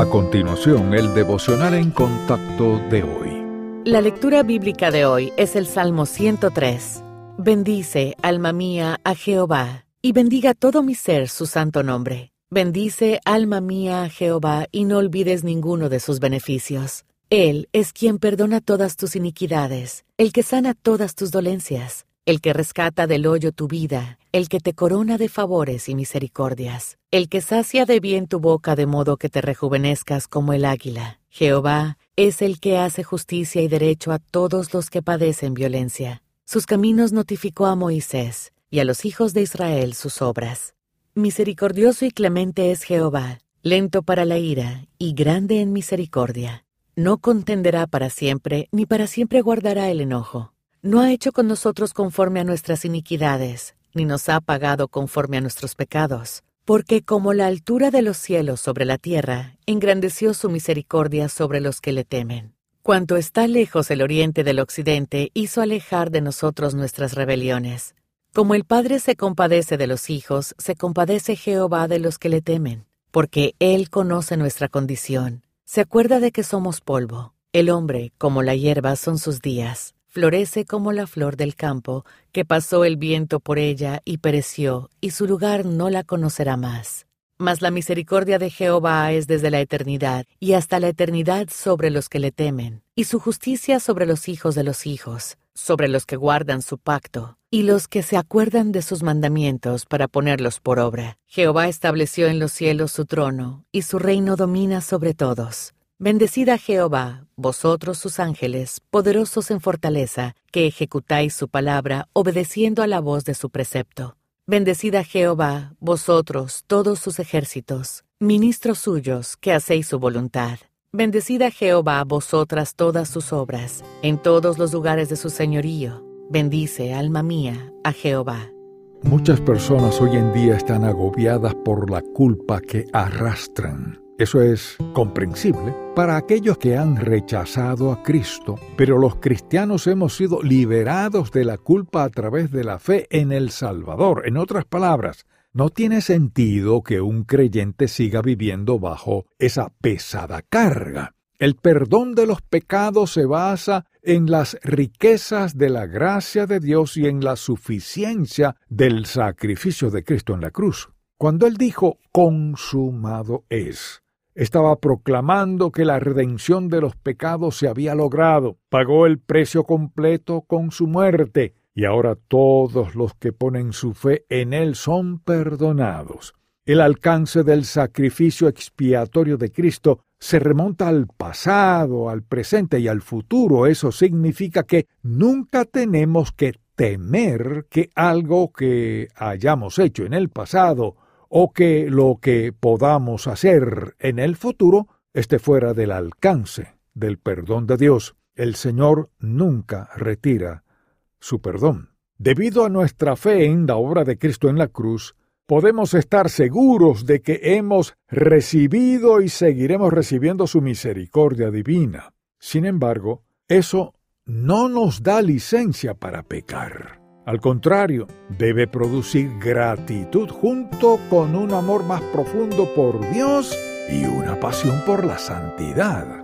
A continuación, el devocional en contacto de hoy. La lectura bíblica de hoy es el Salmo 103. Bendice, alma mía, a Jehová, y bendiga todo mi ser su santo nombre. Bendice, alma mía, a Jehová, y no olvides ninguno de sus beneficios. Él es quien perdona todas tus iniquidades, el que sana todas tus dolencias, el que rescata del hoyo tu vida, el que te corona de favores y misericordias, el que sacia de bien tu boca de modo que te rejuvenezcas como el águila. Jehová es el que hace justicia y derecho a todos los que padecen violencia. Sus caminos notificó a Moisés, y a los hijos de Israel sus obras. Misericordioso y clemente es Jehová, lento para la ira y grande en misericordia. No contenderá para siempre, ni para siempre guardará el enojo. No ha hecho con nosotros conforme a nuestras iniquidades, ni nos ha pagado conforme a nuestros pecados. Porque como la altura de los cielos sobre la tierra, engrandeció su misericordia sobre los que le temen. Cuanto está lejos el oriente del occidente, hizo alejar de nosotros nuestras rebeliones. Como el Padre se compadece de los hijos, se compadece Jehová de los que le temen, porque Él conoce nuestra condición se acuerda de que somos polvo. El hombre, como la hierba, son sus días. Florece como la flor del campo, que pasó el viento por ella y pereció, y su lugar no la conocerá más. Mas la misericordia de Jehová es desde la eternidad, y hasta la eternidad sobre los que le temen, y su justicia sobre los hijos de los hijos, sobre los que guardan su pacto, y los que se acuerdan de sus mandamientos para ponerlos por obra. Jehová estableció en los cielos su trono, y su reino domina sobre todos. Bendecida Jehová, vosotros sus ángeles, poderosos en fortaleza, que ejecutáis su palabra, obedeciendo a la voz de su precepto. Bendecida Jehová, vosotros, todos sus ejércitos, ministros suyos, que hacéis su voluntad. Bendecida Jehová, vosotras todas sus obras, en todos los lugares de su señorío Bendice, alma mía, a Jehová. Muchas personas hoy en día están agobiadas por la culpa que arrastran. Eso es comprensible para aquellos que han rechazado a Cristo, pero los cristianos hemos sido liberados de la culpa a través de la fe en el Salvador. En otras palabras, no tiene sentido que un creyente siga viviendo bajo esa pesada carga. El perdón de los pecados se basa en las riquezas de la gracia de Dios y en la suficiencia del sacrificio de Cristo en la cruz. Cuando Él dijo consumado es, estaba proclamando que la redención de los pecados se había logrado, pagó el precio completo con su muerte, y ahora todos los que ponen su fe en Él son perdonados. El alcance del sacrificio expiatorio de Cristo se remonta al pasado, al presente y al futuro. Eso significa que nunca tenemos que temer que algo que hayamos hecho en el pasado o que lo que podamos hacer en el futuro esté fuera del alcance del perdón de Dios. El Señor nunca retira su perdón. Debido a nuestra fe en la obra de Cristo en la cruz, podemos estar seguros de que hemos recibido y seguiremos recibiendo su misericordia divina. Sin embargo, eso no nos da licencia para pecar. Al contrario, debe producir gratitud junto con un amor más profundo por Dios y una pasión por la santidad.